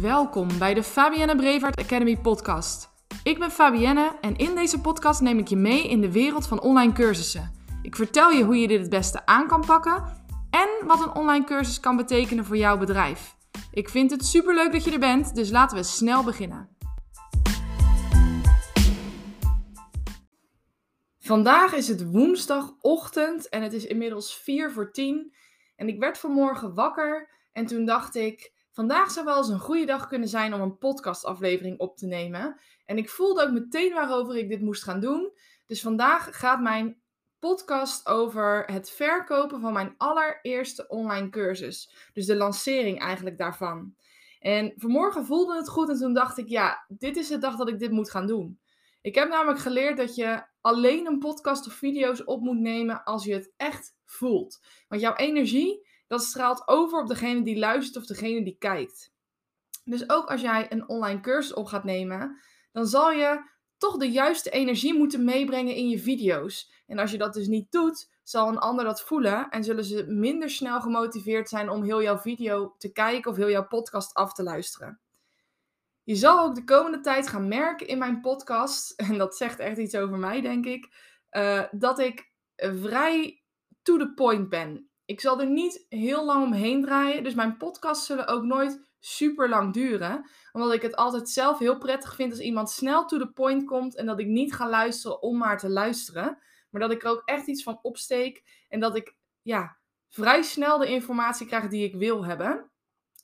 Welkom bij de Fabienne Brevard Academy podcast. Ik ben Fabienne en in deze podcast neem ik je mee in de wereld van online cursussen. Ik vertel je hoe je dit het beste aan kan pakken en wat een online cursus kan betekenen voor jouw bedrijf. Ik vind het superleuk dat je er bent, dus laten we snel beginnen. Vandaag is het woensdagochtend en het is inmiddels 4 voor 10. En ik werd vanmorgen wakker en toen dacht ik, vandaag zou wel eens een goede dag kunnen zijn om een podcastaflevering op te nemen. En ik voelde ook meteen waarover ik dit moest gaan doen. Dus vandaag gaat mijn podcast over het verkopen van mijn allereerste online cursus. Dus de lancering eigenlijk daarvan. En vanmorgen voelde het goed en toen dacht ik, ja, dit is de dag dat ik dit moet gaan doen. Ik heb namelijk geleerd dat je alleen een podcast of video's op moet nemen als je het echt voelt. Want jouw energie, dat straalt over op degene die luistert of degene die kijkt. Dus ook als jij een online cursus op gaat nemen, dan zal je toch de juiste energie moeten meebrengen in je video's. En als je dat dus niet doet, zal een ander dat voelen en zullen ze minder snel gemotiveerd zijn om heel jouw video te kijken of heel jouw podcast af te luisteren. Je zal ook de komende tijd gaan merken in mijn podcast, en dat zegt echt iets over mij, denk ik, uh, dat ik vrij to the point ben. Ik zal er niet heel lang omheen draaien, dus mijn podcasts zullen ook nooit super lang duren. Omdat ik het altijd zelf heel prettig vind als iemand snel to the point komt en dat ik niet ga luisteren om maar te luisteren. Maar dat ik er ook echt iets van opsteek en dat ik ja, vrij snel de informatie krijg die ik wil hebben.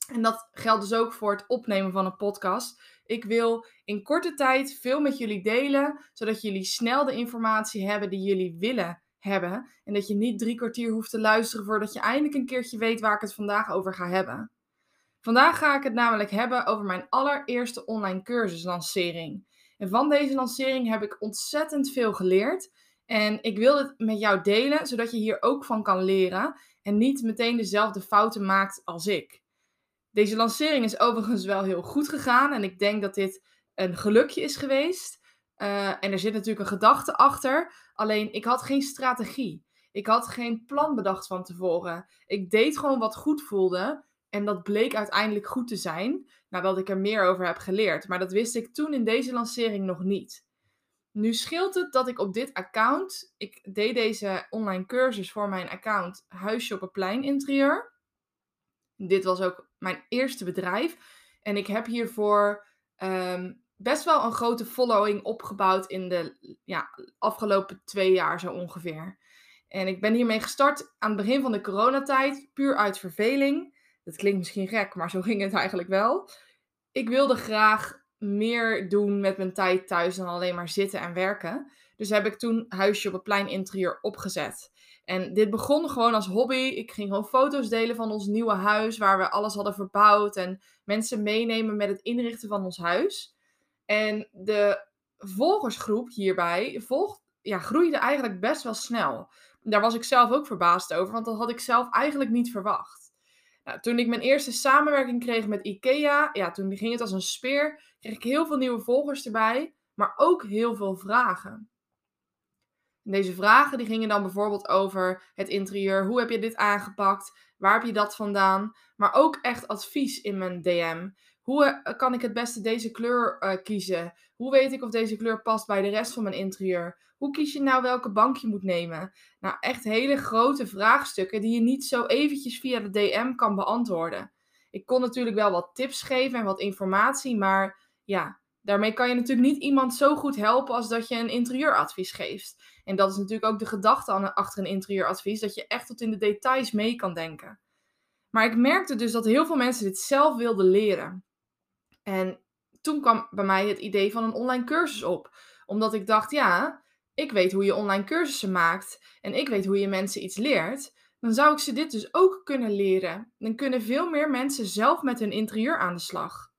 En dat geldt dus ook voor het opnemen van een podcast. Ik wil in korte tijd veel met jullie delen, zodat jullie snel de informatie hebben die jullie willen hebben. En dat je niet drie kwartier hoeft te luisteren voordat je eindelijk een keertje weet waar ik het vandaag over ga hebben. Vandaag ga ik het namelijk hebben over mijn allereerste online cursuslancering. En van deze lancering heb ik ontzettend veel geleerd. En ik wil het met jou delen, zodat je hier ook van kan leren en niet meteen dezelfde fouten maakt als ik. Deze lancering is overigens wel heel goed gegaan en ik denk dat dit een gelukje is geweest. Uh, en er zit natuurlijk een gedachte achter, alleen ik had geen strategie. Ik had geen plan bedacht van tevoren. Ik deed gewoon wat goed voelde en dat bleek uiteindelijk goed te zijn, nadat ik er meer over heb geleerd. Maar dat wist ik toen in deze lancering nog niet. Nu scheelt het dat ik op dit account, ik deed deze online cursus voor mijn account Huisje op een Plein Interieur. Dit was ook mijn eerste bedrijf. En ik heb hiervoor um, best wel een grote following opgebouwd in de ja, afgelopen twee jaar zo ongeveer. En ik ben hiermee gestart aan het begin van de coronatijd, puur uit verveling. Dat klinkt misschien gek, maar zo ging het eigenlijk wel. Ik wilde graag meer doen met mijn tijd thuis dan alleen maar zitten en werken. Dus heb ik toen Huisje op het Plein Interieur opgezet. En dit begon gewoon als hobby. Ik ging gewoon foto's delen van ons nieuwe huis, waar we alles hadden verbouwd. En mensen meenemen met het inrichten van ons huis. En de volgersgroep hierbij volgt, ja, groeide eigenlijk best wel snel. Daar was ik zelf ook verbaasd over, want dat had ik zelf eigenlijk niet verwacht. Nou, toen ik mijn eerste samenwerking kreeg met IKEA, ja, toen ging het als een speer, kreeg ik heel veel nieuwe volgers erbij, maar ook heel veel vragen. Deze vragen die gingen dan bijvoorbeeld over het interieur. Hoe heb je dit aangepakt? Waar heb je dat vandaan? Maar ook echt advies in mijn DM. Hoe eh, kan ik het beste deze kleur uh, kiezen? Hoe weet ik of deze kleur past bij de rest van mijn interieur? Hoe kies je nou welke bank je moet nemen? Nou, echt hele grote vraagstukken die je niet zo eventjes via de DM kan beantwoorden. Ik kon natuurlijk wel wat tips geven en wat informatie, maar ja, daarmee kan je natuurlijk niet iemand zo goed helpen als dat je een interieuradvies geeft. En dat is natuurlijk ook de gedachte achter een interieuradvies, dat je echt tot in de details mee kan denken. Maar ik merkte dus dat heel veel mensen dit zelf wilden leren. En toen kwam bij mij het idee van een online cursus op. Omdat ik dacht, ja, ik weet hoe je online cursussen maakt en ik weet hoe je mensen iets leert. Dan zou ik ze dit dus ook kunnen leren. Dan kunnen veel meer mensen zelf met hun interieur aan de slag.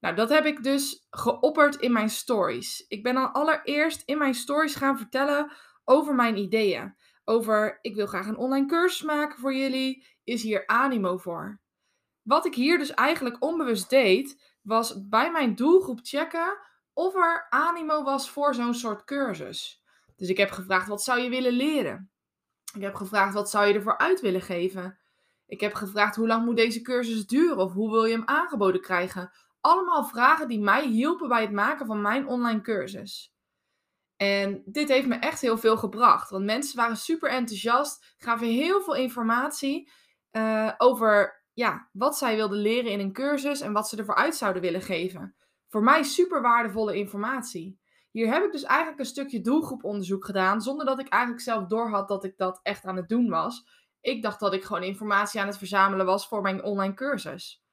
Nou, dat heb ik dus geopperd in mijn stories. Ik ben dan allereerst in mijn stories gaan vertellen over mijn ideeën. Over, ik wil graag een online cursus maken voor jullie. Is hier animo voor? Wat ik hier dus eigenlijk onbewust deed, was bij mijn doelgroep checken of er animo was voor zo'n soort cursus. Dus ik heb gevraagd, wat zou je willen leren? Ik heb gevraagd, wat zou je ervoor uit willen geven? Ik heb gevraagd hoe lang moet deze cursus duren of hoe wil je hem aangeboden krijgen. Allemaal vragen die mij hielpen bij het maken van mijn online cursus. En dit heeft me echt heel veel gebracht. Want mensen waren super enthousiast, gaven heel veel informatie uh, over ja, wat zij wilden leren in een cursus en wat ze ervoor uit zouden willen geven. Voor mij super waardevolle informatie. Hier heb ik dus eigenlijk een stukje doelgroeponderzoek gedaan, zonder dat ik eigenlijk zelf doorhad dat ik dat echt aan het doen was. Ik dacht dat ik gewoon informatie aan het verzamelen was voor mijn online cursus.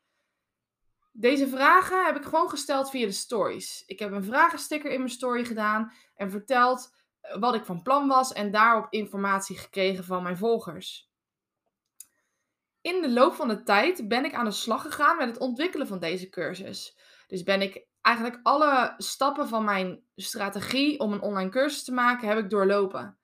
Deze vragen heb ik gewoon gesteld via de stories. Ik heb een vragensticker in mijn story gedaan en verteld eh, wat ik van plan was en daarop informatie gekregen van mijn volgers. In de loop van de tijd ben ik aan de slag gegaan met het ontwikkelen van deze cursus. Dus ben ik eigenlijk alle stappen van mijn strategie om een online cursus te maken, heb ik doorlopen.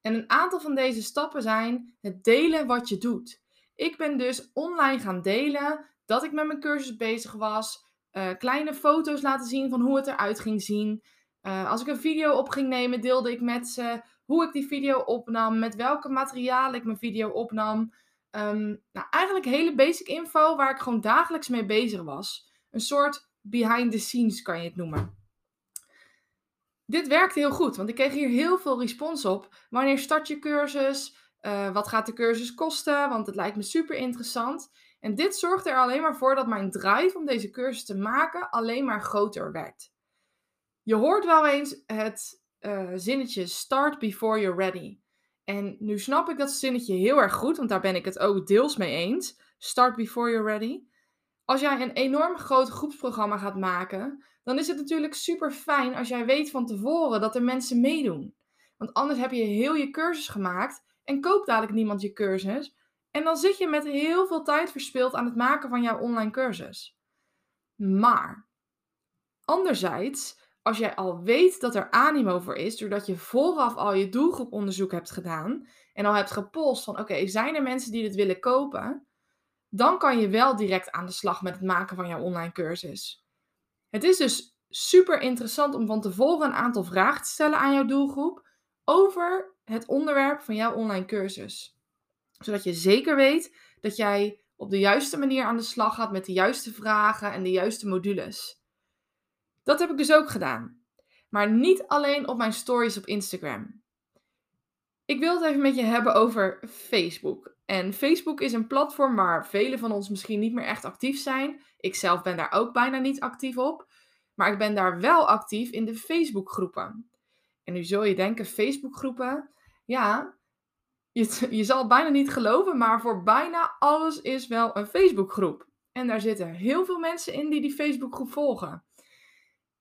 En een aantal van deze stappen zijn het delen wat je doet. Ik ben dus online gaan delen dat ik met mijn cursus bezig was. Uh, kleine foto's laten zien van hoe het eruit ging zien. Uh, als ik een video op ging nemen, deelde ik met ze hoe ik die video opnam, met welke materialen ik mijn video opnam. Um, nou, eigenlijk hele basic info waar ik gewoon dagelijks mee bezig was. Een soort behind the scenes kan je het noemen. Dit werkte heel goed, want ik kreeg hier heel veel respons op. Wanneer start je cursus? Uh, wat gaat de cursus kosten? Want het lijkt me super interessant. En dit zorgde er alleen maar voor dat mijn drive om deze cursus te maken alleen maar groter werd. Je hoort wel eens het uh, zinnetje start before you're ready. En nu snap ik dat zinnetje heel erg goed, want daar ben ik het ook deels mee eens. Start before you're ready. Als jij een enorm groot groepsprogramma gaat maken, dan is het natuurlijk super fijn als jij weet van tevoren dat er mensen meedoen. Want anders heb je heel je cursus gemaakt en koopt dadelijk niemand je cursus. En dan zit je met heel veel tijd verspild aan het maken van jouw online cursus. Maar, anderzijds, als jij al weet dat er animo voor is, doordat je vooraf al je doelgroeponderzoek hebt gedaan en al hebt gepolst van oké, zijn er mensen die dit willen kopen, dan kan je wel direct aan de slag met het maken van jouw online cursus. Het is dus super interessant om van tevoren een aantal vragen te stellen aan jouw doelgroep over het onderwerp van jouw online cursus. Zodat je zeker weet dat jij op de juiste manier aan de slag gaat met de juiste vragen en de juiste modules. Dat heb ik dus ook gedaan. Maar niet alleen op mijn stories op Instagram. Ik wil het even met je hebben over Facebook. En Facebook is een platform waar velen van ons misschien niet meer echt actief zijn. Ik zelf ben daar ook bijna niet actief op. Maar ik ben daar wel actief in de Facebookgroepen. En nu zul je denken, Facebookgroepen, ja, je, je zal het bijna niet geloven, maar voor bijna alles is wel een Facebookgroep. En daar zitten heel veel mensen in die die Facebookgroep volgen.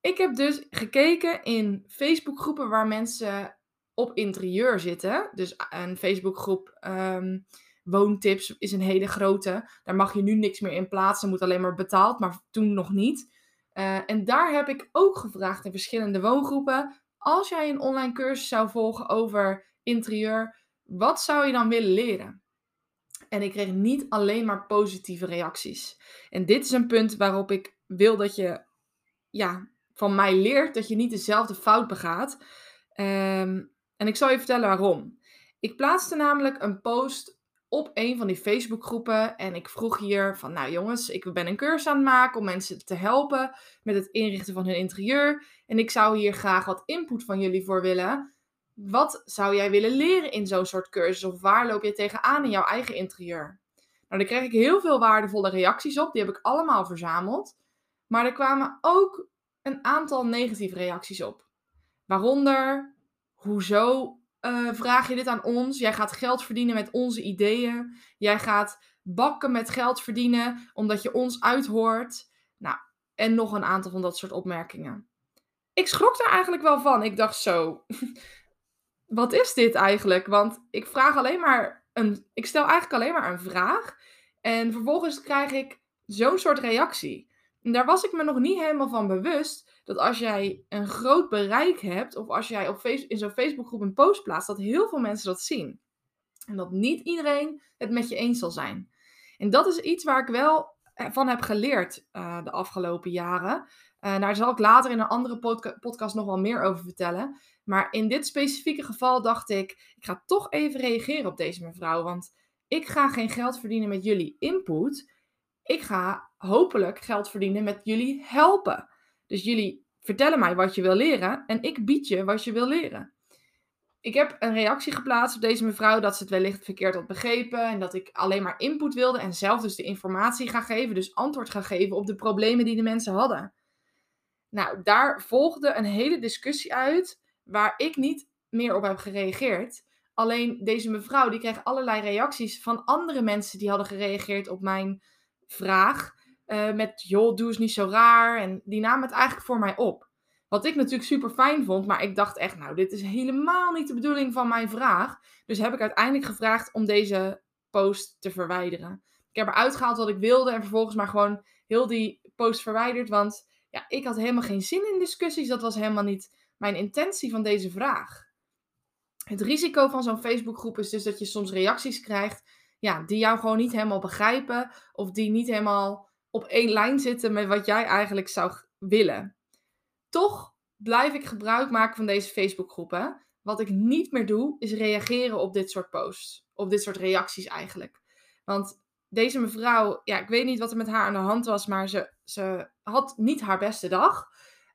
Ik heb dus gekeken in Facebookgroepen waar mensen op interieur zitten. Dus een Facebookgroep um, woontips is een hele grote. Daar mag je nu niks meer in plaatsen, moet alleen maar betaald, maar toen nog niet. Uh, en daar heb ik ook gevraagd in verschillende woongroepen. Als jij een online cursus zou volgen over interieur, wat zou je dan willen leren? En ik kreeg niet alleen maar positieve reacties. En dit is een punt waarop ik wil dat je ja, van mij leert dat je niet dezelfde fout begaat. Um, en ik zal je vertellen waarom. Ik plaatste namelijk een post op een van die Facebookgroepen en ik vroeg hier van, nou jongens, ik ben een cursus aan het maken om mensen te helpen met het inrichten van hun interieur. En ik zou hier graag wat input van jullie voor willen. Wat zou jij willen leren in zo'n soort cursus? Of waar loop je tegenaan in jouw eigen interieur? Nou, daar kreeg ik heel veel waardevolle reacties op. Die heb ik allemaal verzameld. Maar er kwamen ook een aantal negatieve reacties op. Waaronder, hoezo uh, vraag je dit aan ons? Jij gaat geld verdienen met onze ideeën. Jij gaat bakken met geld verdienen omdat je ons uithoort. Nou, en nog een aantal van dat soort opmerkingen. Ik schrok daar eigenlijk wel van. Ik dacht zo, wat is dit eigenlijk? Want ik vraag alleen maar een, ik stel eigenlijk alleen maar een vraag. En vervolgens krijg ik zo'n soort reactie. Daar was ik me nog niet helemaal van bewust dat als jij een groot bereik hebt, of als jij op face, in zo'n Facebookgroep een post plaatst, dat heel veel mensen dat zien. En dat niet iedereen het met je eens zal zijn. En dat is iets waar ik wel eh, van heb geleerd uh, de afgelopen jaren. Uh, daar zal ik later in een andere podca podcast nog wel meer over vertellen. Maar in dit specifieke geval dacht ik, ik ga toch even reageren op deze mevrouw. Want Ik ga geen geld verdienen met jullie input. Ik ga hopelijk geld verdienen met jullie helpen. Dus jullie vertellen mij wat je wil leren en ik bied je wat je wil leren. Ik heb een reactie geplaatst op deze mevrouw dat ze het wellicht verkeerd had begrepen en dat ik alleen maar input wilde en zelf dus de informatie ga geven, dus antwoord ga geven op de problemen die de mensen hadden. Nou, daar volgde een hele discussie uit waar ik niet meer op heb gereageerd. Alleen deze mevrouw die kreeg allerlei reacties van andere mensen die hadden gereageerd op mijn vraag. Uh, met joh, doe eens niet zo raar. En die namen het eigenlijk voor mij op. Wat ik natuurlijk super fijn vond, maar ik dacht echt, nou, dit is helemaal niet de bedoeling van mijn vraag. Dus heb ik uiteindelijk gevraagd om deze post te verwijderen. Ik heb eruit gehaald wat ik wilde en vervolgens maar gewoon heel die post verwijderd. Want ja, ik had helemaal geen zin in discussies. Dat was helemaal niet mijn intentie van deze vraag. Het risico van zo'n Facebookgroep is dus dat je soms reacties krijgt ja, die jou gewoon niet helemaal begrijpen of die niet helemaal op één lijn zitten met wat jij eigenlijk zou willen. Toch blijf ik gebruik maken van deze Facebookgroepen. Wat ik niet meer doe, is reageren op dit soort posts. Op dit soort reacties eigenlijk. Want deze mevrouw, ja, ik weet niet wat er met haar aan de hand was, maar ze, ze had niet haar beste dag.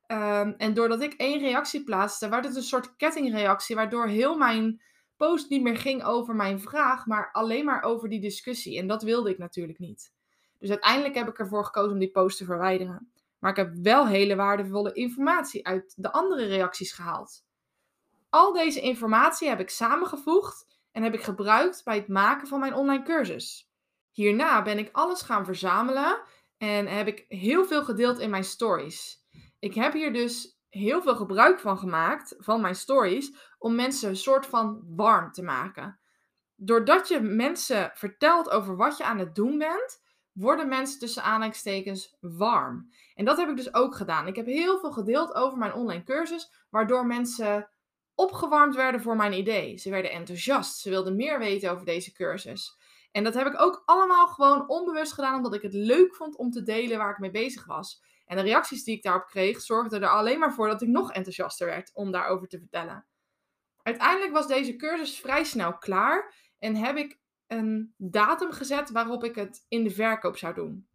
Ehm, en doordat ik één reactie plaatste, werd het een soort kettingreactie, waardoor heel mijn post niet meer ging over mijn vraag, maar alleen maar over die discussie. En dat wilde ik natuurlijk niet. Dus uiteindelijk heb ik ervoor gekozen om die post te verwijderen. Maar ik heb wel hele waardevolle informatie uit de andere reacties gehaald. Al deze informatie heb ik samengevoegd en heb ik gebruikt bij het maken van mijn online cursus. Hierna ben ik alles gaan verzamelen en heb ik heel veel gedeeld in mijn stories. Ik heb hier dus heel veel gebruik van gemaakt, van mijn stories, om mensen een soort van warm te maken. Doordat je mensen vertelt over wat je aan het doen bent, worden mensen tussen aanhalingstekens warm. En dat heb ik dus ook gedaan. Ik heb heel veel gedeeld over mijn online cursus, waardoor mensen opgewarmd werden voor mijn idee. Ze werden enthousiast, ze wilden meer weten over deze cursus. En dat heb ik ook allemaal gewoon onbewust gedaan, omdat ik het leuk vond om te delen waar ik mee bezig was. En de reacties die ik daarop kreeg, zorgden er alleen maar voor dat ik nog enthousiaster werd om daarover te vertellen. Uiteindelijk was deze cursus vrij snel klaar en heb ik een datum gezet waarop ik het in de verkoop zou doen.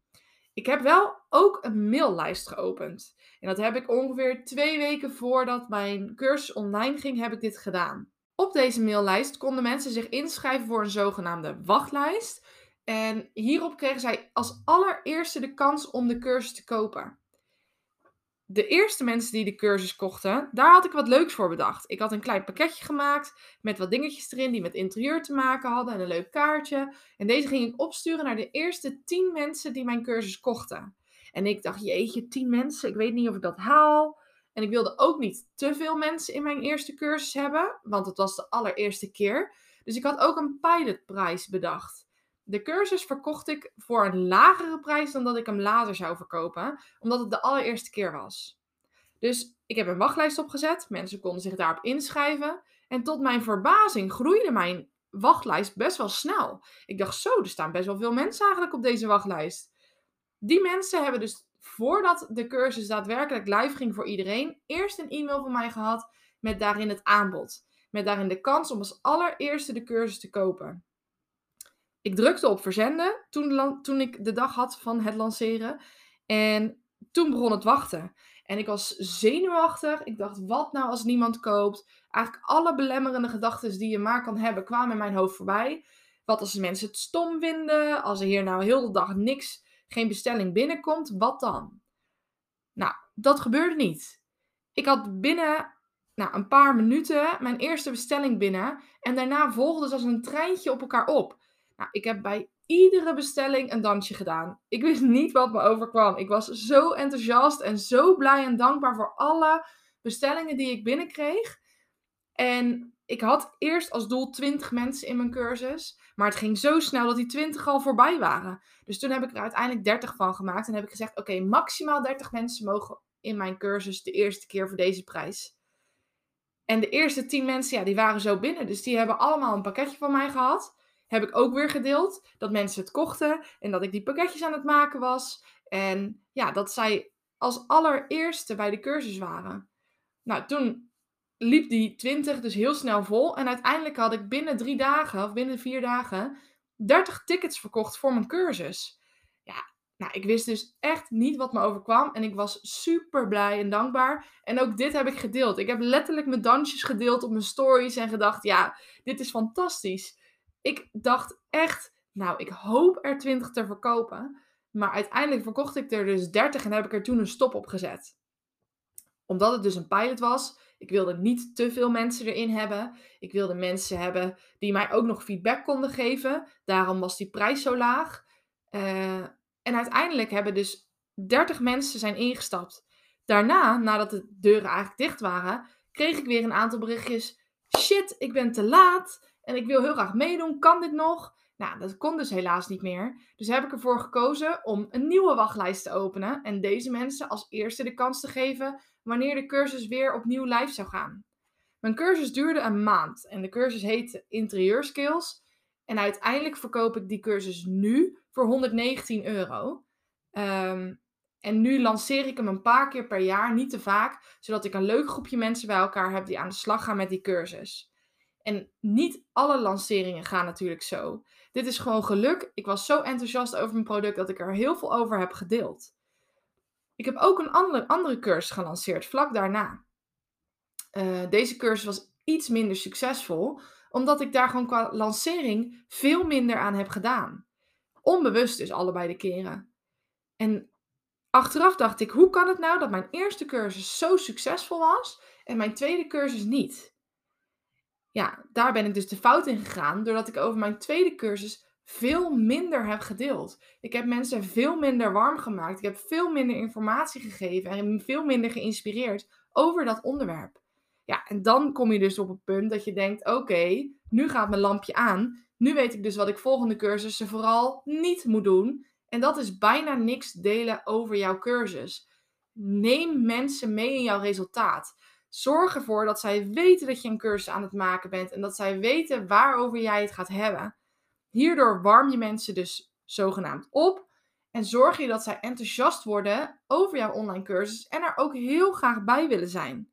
Ik heb wel ook een maillijst geopend. En dat heb ik ongeveer twee weken voordat mijn cursus online ging, heb ik dit gedaan. Op deze maillijst konden mensen zich inschrijven voor een zogenaamde wachtlijst. En hierop kregen zij als allereerste de kans om de cursus te kopen de eerste mensen die de cursus kochten, daar had ik wat leuks voor bedacht. Ik had een klein pakketje gemaakt met wat dingetjes erin die met interieur te maken hadden en een leuk kaartje. En deze ging ik opsturen naar de eerste 10 mensen die mijn cursus kochten. En ik dacht, jeetje, 10 mensen, ik weet niet of ik dat haal. En ik wilde ook niet te veel mensen in mijn eerste cursus hebben, want het was de allereerste keer. Dus ik had ook een pilotprijs bedacht. De cursus verkocht ik voor een lagere prijs dan dat ik hem later zou verkopen, omdat het de allereerste keer was. Dus ik heb een wachtlijst opgezet, mensen konden zich daarop inschrijven en tot mijn verbazing groeide mijn wachtlijst best wel snel. Ik dacht zo, er staan best wel veel mensen eigenlijk op deze wachtlijst. Die mensen hebben dus voordat de cursus daadwerkelijk live ging voor iedereen, eerst een e-mail van mij gehad met daarin het aanbod. Met daarin de kans om als allereerste de cursus te kopen. Ik drukte op verzenden toen, toen ik de dag had van het lanceren. En toen begon het wachten. En ik was zenuwachtig. Ik dacht, wat nou als niemand koopt? Eigenlijk alle belemmerende gedachten die je maar kan hebben, kwamen in mijn hoofd voorbij. Wat als mensen het stom vinden? Als er hier nou heel de dag niks, geen bestelling binnenkomt, wat dan? Nou, dat gebeurde niet. Ik had binnen nou, een paar minuten mijn eerste bestelling binnen. En daarna volgde ze als een treintje op elkaar op. Nou, ik heb bij iedere bestelling een dansje gedaan. Ik wist niet wat me overkwam. Ik was zo enthousiast en zo blij en dankbaar voor alle bestellingen die ik binnenkreeg. En ik had eerst als doel 20 mensen in mijn cursus. Maar het ging zo snel dat die 20 al voorbij waren. Dus toen heb ik er uiteindelijk 30 van gemaakt. En heb ik gezegd: Oké, maximaal 30 mensen mogen in mijn cursus de eerste keer voor deze prijs. En de eerste 10 mensen, ja, die waren zo binnen. Dus die hebben allemaal een pakketje van mij gehad heb ik ook weer gedeeld dat mensen het kochten en dat ik die pakketjes aan het maken was. En ja, dat zij als allereerste bij de cursus waren. Nou, toen liep die 20 dus heel snel vol. En uiteindelijk had ik binnen drie dagen, of binnen vier dagen, 30 tickets verkocht voor mijn cursus. Ja, nou, ik wist dus echt niet wat me overkwam. En ik was super blij en dankbaar. En ook dit heb ik gedeeld. Ik heb letterlijk mijn dansjes gedeeld op mijn stories en gedacht: ja, dit is fantastisch. Ik dacht echt, nou, ik hoop er 20 te verkopen. Maar uiteindelijk verkocht ik er dus 30 en heb ik er toen een stop op gezet. Omdat het dus een pilot was, ik wilde niet te veel mensen erin hebben. Ik wilde mensen hebben die mij ook nog feedback konden geven. Daarom was die prijs zo laag. Uh, en uiteindelijk hebben dus 30 mensen zijn ingestapt. Daarna, nadat de deuren eigenlijk dicht waren, kreeg ik weer een aantal berichtjes. Shit, ik ben te laat en ik wil heel graag meedoen. Kan dit nog? Nou, dat kon dus helaas niet meer. Dus heb ik ervoor gekozen om een nieuwe wachtlijst te openen en deze mensen als eerste de kans te geven wanneer de cursus weer opnieuw live zou gaan. Mijn cursus duurde een maand en de cursus heette Interieur Skills. En uiteindelijk verkoop ik die cursus nu voor 119 euro. Ehm, en nu lanceer ik hem een paar keer per jaar, niet te vaak, zodat ik een leuk groepje mensen bij elkaar heb die aan de slag gaan met die cursus. En niet alle lanceringen gaan natuurlijk zo. Dit is gewoon geluk. Ik was zo enthousiast over mijn product dat ik er heel veel over heb gedeeld. Ik heb ook een andere, andere cursus gelanceerd vlak daarna. Uh, deze cursus was iets minder succesvol, omdat ik daar gewoon qua lancering veel minder aan heb gedaan. Onbewust dus allebei de keren. En achteraf dacht ik, hoe kan het nou dat mijn eerste cursus zo succesvol was en mijn tweede cursus niet? Ja, daar ben ik dus de fout in gegaan doordat ik over mijn tweede cursus veel minder heb gedeeld. Ik heb mensen veel minder warm gemaakt. Ik heb veel minder informatie gegeven en veel minder geïnspireerd over dat onderwerp. Ja, en dan kom je dus op het punt dat je denkt: oké, nu gaat mijn lampje aan. Nu weet ik dus wat ik volgende cursussen vooral niet moet doen. En dat is bijna niks delen over jouw cursus. Neem mensen mee in jouw resultaat. Zorg ervoor dat zij weten dat je een cursus aan het maken bent en dat zij weten waarover jij het gaat hebben. Hierdoor warm je mensen dus zogenaamd op en zorg je dat zij enthousiast worden over jouw online cursus en er ook heel graag bij willen zijn.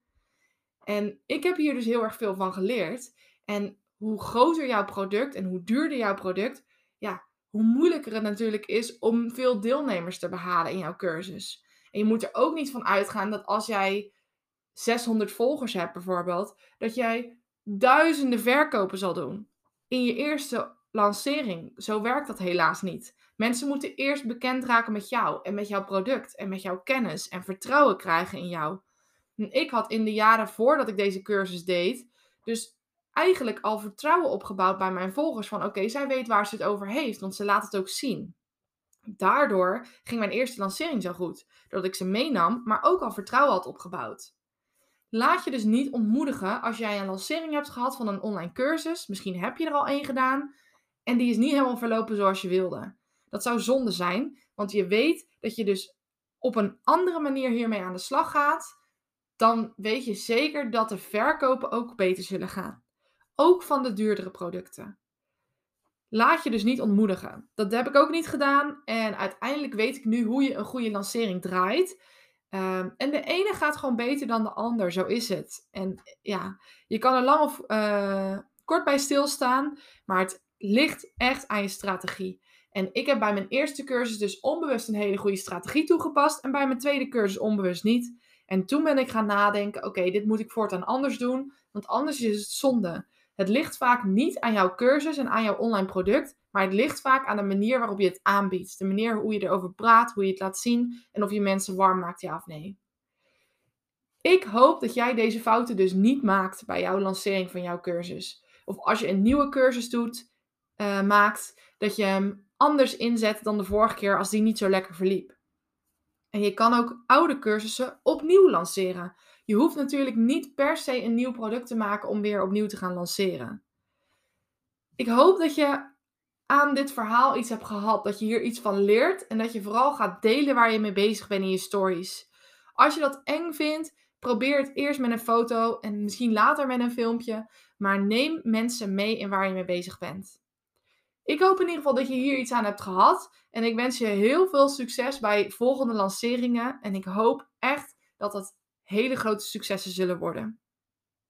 En ik heb hier dus heel erg veel van geleerd. En hoe groter jouw product en hoe duurder jouw product, ja, hoe moeilijker het natuurlijk is om veel deelnemers te behalen in jouw cursus. En je moet er ook niet van uitgaan dat als jij 600 volgers hebt bijvoorbeeld, dat jij duizenden verkopen zal doen in je eerste lancering. Zo werkt dat helaas niet. Mensen moeten eerst bekend raken met jou en met jouw product en met jouw kennis en vertrouwen krijgen in jou. Ik had in de jaren voordat ik deze cursus deed, dus eigenlijk al vertrouwen opgebouwd bij mijn volgers van oké, zij weet waar ze het over heeft, want ze laat het ook zien. Daardoor ging mijn eerste lancering zo goed, doordat ik ze meenam, maar ook al vertrouwen had opgebouwd. Laat je dus niet ontmoedigen als jij een lancering hebt gehad van een online cursus. Misschien heb je er al één gedaan en die is niet helemaal verlopen zoals je wilde. Dat zou zonde zijn, want je weet dat je dus op een andere manier hiermee aan de slag gaat. Dan weet je zeker dat de verkopen ook beter zullen gaan. Ook van de duurdere producten. Laat je dus niet ontmoedigen. Dat heb ik ook niet gedaan. En uiteindelijk weet ik nu hoe je een goede lancering draait. Ehm, en de ene gaat gewoon beter dan de ander. Zo is het. En ja, je kan er lang of uh, kort bij stilstaan. Maar het ligt echt aan je strategie. En ik heb bij mijn eerste cursus dus onbewust een hele goede strategie toegepast. En bij mijn tweede cursus onbewust niet. En toen ben ik gaan nadenken: oké, dit moet ik voortaan anders doen. Want anders is het zonde. Het ligt vaak niet aan jouw cursus en aan jouw online product, maar het ligt vaak aan de manier waarop je het aanbiedt. De manier hoe je erover praat, hoe je het laat zien en of je mensen warm maakt, ja of nee. Ik hoop dat jij deze fouten dus niet maakt bij jouw lancering van jouw cursus. Of als je een nieuwe cursus doet, uh, maakt, dat je hem anders inzet dan de vorige keer als die niet zo lekker verliep. En je kan ook oude cursussen opnieuw lanceren. Je hoeft natuurlijk niet per se een nieuw product te maken om weer opnieuw te gaan lanceren. Ik hoop dat je aan dit verhaal iets hebt gehad, dat je hier iets van leert en dat je vooral gaat delen waar je mee bezig bent in je stories. Als je dat eng vindt, probeer het eerst met een foto en misschien later met een filmpje, maar neem mensen mee in waar je mee bezig bent. Ik hoop in ieder geval dat je hier iets aan hebt gehad en ik wens je heel veel succes bij volgende lanceringen en ik hoop echt dat het hele grote successen zullen worden.